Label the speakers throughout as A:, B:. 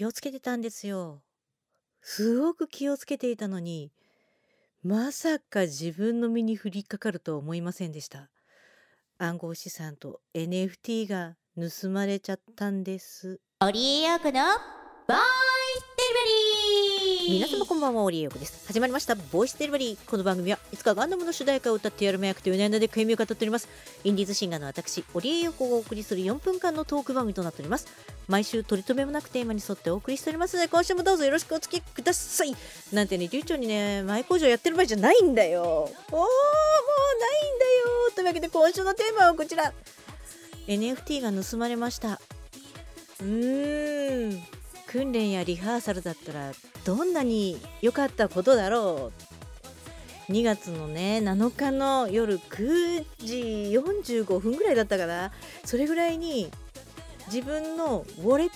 A: 気をつけてたんですよ。すごく気をつけていたのに、まさか自分の身に降りかかるとは思いませんでした。暗号資産と NFT が盗まれちゃったんです。
B: オリエヨークのボー
A: 皆様こんばんは、オリエヨコです。始まりました、ボイスデリバリー。この番組はいつかガンダムの主題歌を歌ってやるめ役という悩んで悔みを語っております。インディーズシンガーの私、オリエヨコがお送りする4分間のトーク番組となっております。毎週取り留めもなくテーマに沿ってお送りしておりますので、今週もどうぞよろしくお付きください。なんてね、流暢にね、前工場やってる場合じゃないんだよ。おー、もうないんだよ。というわけで今週のテーマはこちら。NFT が盗まれました。うーん。訓練やリハーサルだったらどんなに良かったことだろう。2月のね7日の夜9時45分ぐらいだったかな。それぐらいに自分のウォレッ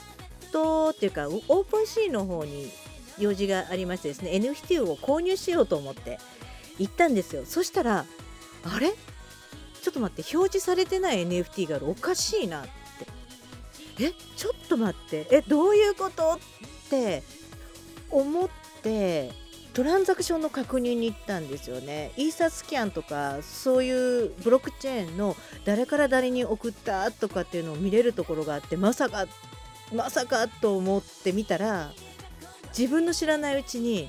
A: トっていうかオープンシーの方に用事がありましてですね NFT を購入しようと思って行ったんですよ。そしたらあれ？ちょっと待って表示されてない NFT がある。おかしいな。ってえちょっと待って。えどういうこと？って思ってトランザクションの確認に行ったんですよね。イーサスキャンとかそういうブロックチェーンの誰から誰に送ったとかっていうのを見れるところがあってまさかまさかと思ってみたら自分の知らないうちに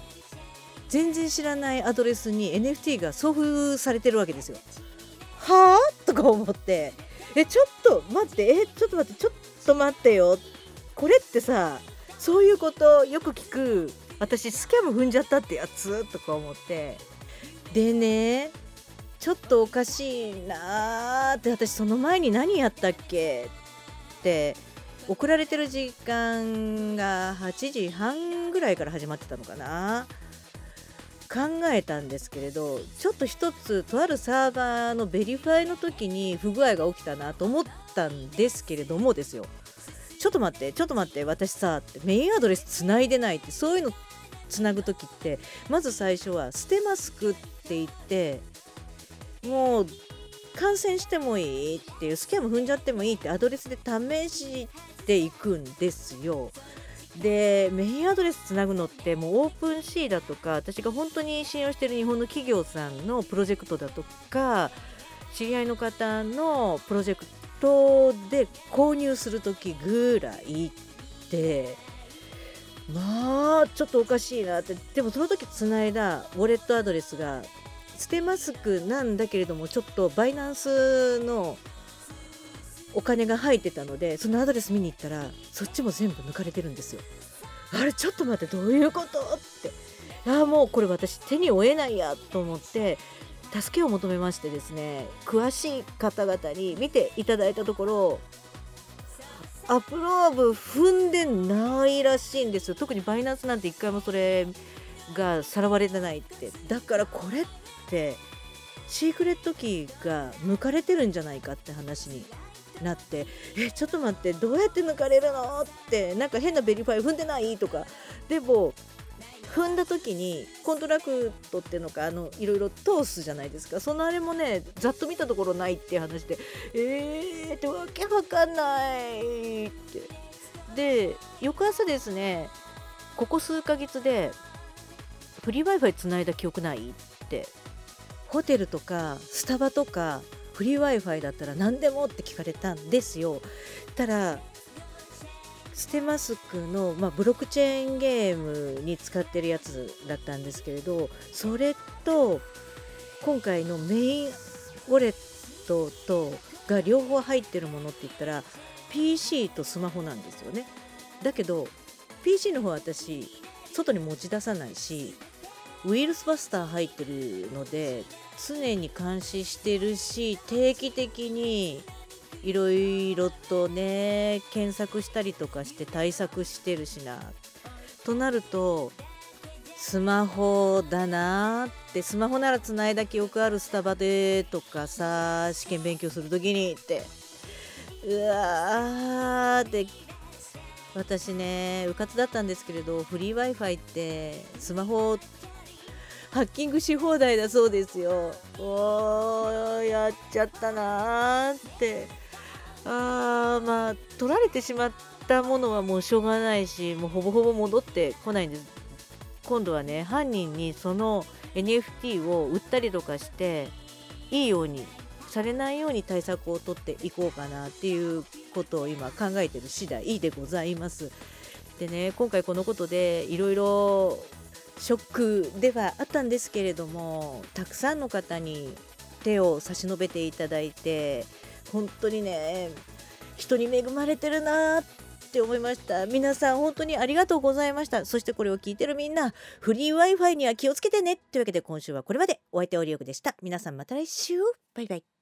A: 全然知らないアドレスに NFT が送付されてるわけですよ。はあとか思って。えちょっと待って。えちょっと待って。ちょっと待ってよ。これってさそういうことよく聞く。私スキャム踏んじゃったってやつ？とか思って。でねちょっとおかしいなーって私その前に何やったっけって送られてる時間が8時半ぐらいから始まってたのかな。考えたんですけれどちょっと一つとあるサーバーの verify の時に不具合が起きたなと思ってたんですけれどもですよちょっと待ってちょっと待って私さってメインアドレスつないでないってそういうのつなぐ時ってまず最初は捨てマスクって言ってもう感染してもいいっていうスキャム踏んじゃってもいいってアドレスで試していくんですよ。でメインアドレスつなぐのってもうオープンシーだとか私が本当に信用してる日本の企業さんのプロジェクトだとか知り合いの方のプロジェクトで購入する時ぐらいってまあちょっとおかしいなってでもその時つないだウォレットアドレスがステマスクなんだけれどもちょっとバイナンスのお金が入ってたのでそのアドレス見に行ったらそっちも全部抜かれてるんですよ。あれちょっと待ってどういうことってああもうこれ私手に負えないやと思って助けを求めましてですね詳しい方々に見ていただいたところapprove 踏んでないらしいんですよ。特に Binance なんて一回もそれがさらわれてないって。だからこれって secret key が抜かれてるんじゃないかって話になってえちょっと待ってどうやって抜かれるのってなんか変な verify 踏んでないとか。でも踏んだ時に contract っていうのかあのいろいろ通すじゃないですか。そのあれもねざっと見たところないっていう話でえーってわけわかんないって。で翌朝ですねここ数ヶ月でフリー Wi-Fi つないだ記憶ないって。ホテルとかスタバとかフリー Wi-Fi だったら何でもって聞かれたんですよ。たらステマスクの、まあ、ブロックチェーンゲームに使ってるやつだったんですけれどそれと今回のメインウォレットとが両方入ってるものって言ったら PC とスマホなんですよね。だけど PC の方は私外に持ち出さないしウイルスバスター入ってるので常に監視してるし定期的にいろいろとね検索したりとかして対策してるしな。となるとスマホだなってスマホならつないだ記憶あるスタバでとかさ試験勉強する時にって。うわーって。私ねうかつだったんですけれどフリー w i f i ってスマホハッキングし放題だそうですよ。おーやっちゃったなーって。あまあ取られてしまったものはもうしょうがないしもうほぼほぼ戻ってこないんです今度はね犯人にその NFT を売ったりとかしていいようにされないように対策を取っていこうかなっていうことを今考えてる次第でございます。でね今回このことでいろいろショックではあったんですけれどもたくさんの方に手を差し伸べていただいて本当にね人に恵まれてるなって思いました。皆さん本当にありがとうございました。そしてこれを聞いてるみんなフリー Wi-Fi には気をつけてねというわけで今週はこれまで。お相手オリオクでした。皆さんまた来週。バイバイ。